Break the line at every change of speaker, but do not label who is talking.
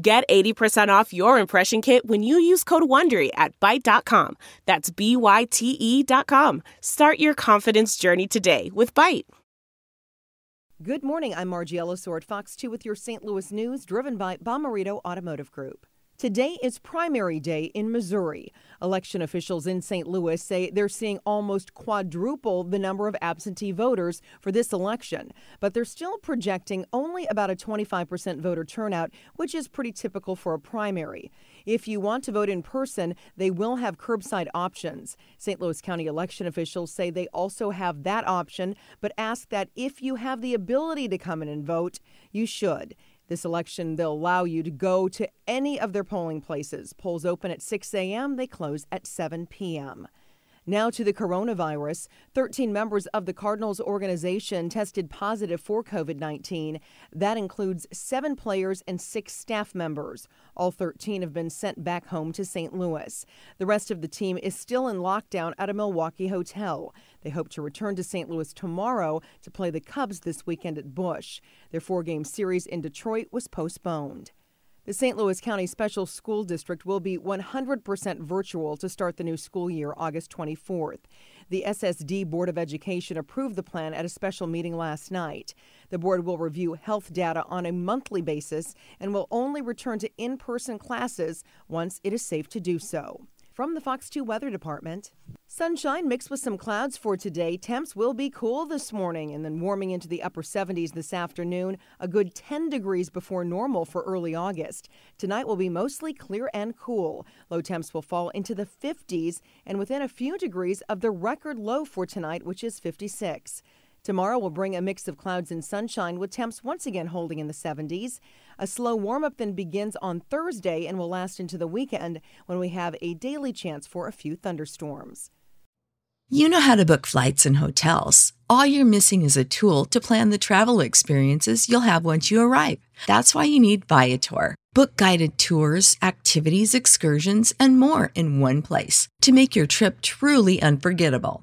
Get 80% off your impression kit when you use code WONDERY at Byte.com. That's B-Y-T-E dot com. Start your confidence journey today with Byte.
Good morning. I'm Margie Ellisor at Fox 2 with your St. Louis news driven by Bomarito Automotive Group. Today is primary day in Missouri. Election officials in St. Louis say they're seeing almost quadruple the number of absentee voters for this election, but they're still projecting only about a 25% voter turnout, which is pretty typical for a primary. If you want to vote in person, they will have curbside options. St. Louis County election officials say they also have that option, but ask that if you have the ability to come in and vote, you should. This election, they'll allow you to go to any of their polling places. Polls open at 6 a.m., they close at 7 p.m. Now to the coronavirus. 13 members of the Cardinals organization tested positive for COVID 19. That includes seven players and six staff members. All 13 have been sent back home to St. Louis. The rest of the team is still in lockdown at a Milwaukee hotel. They hope to return to St. Louis tomorrow to play the Cubs this weekend at Busch. Their four game series in Detroit was postponed. The St. Louis County Special School District will be 100% virtual to start the new school year August 24th. The SSD Board of Education approved the plan at a special meeting last night. The board will review health data on a monthly basis and will only return to in person classes once it is safe to do so. From the Fox 2 Weather Department, sunshine mixed with some clouds for today. Temps will be cool this morning and then warming into the upper 70s this afternoon, a good 10 degrees before normal for early August. Tonight will be mostly clear and cool. Low temps will fall into the 50s and within a few degrees of the record low for tonight, which is 56. Tomorrow will bring a mix of clouds and sunshine with temps once again holding in the 70s. A slow warm up then begins on Thursday and will last into the weekend when we have a daily chance for a few thunderstorms.
You know how to book flights and hotels. All you're missing is a tool to plan the travel experiences you'll have once you arrive. That's why you need Viator. Book guided tours, activities, excursions, and more in one place to make your trip truly unforgettable.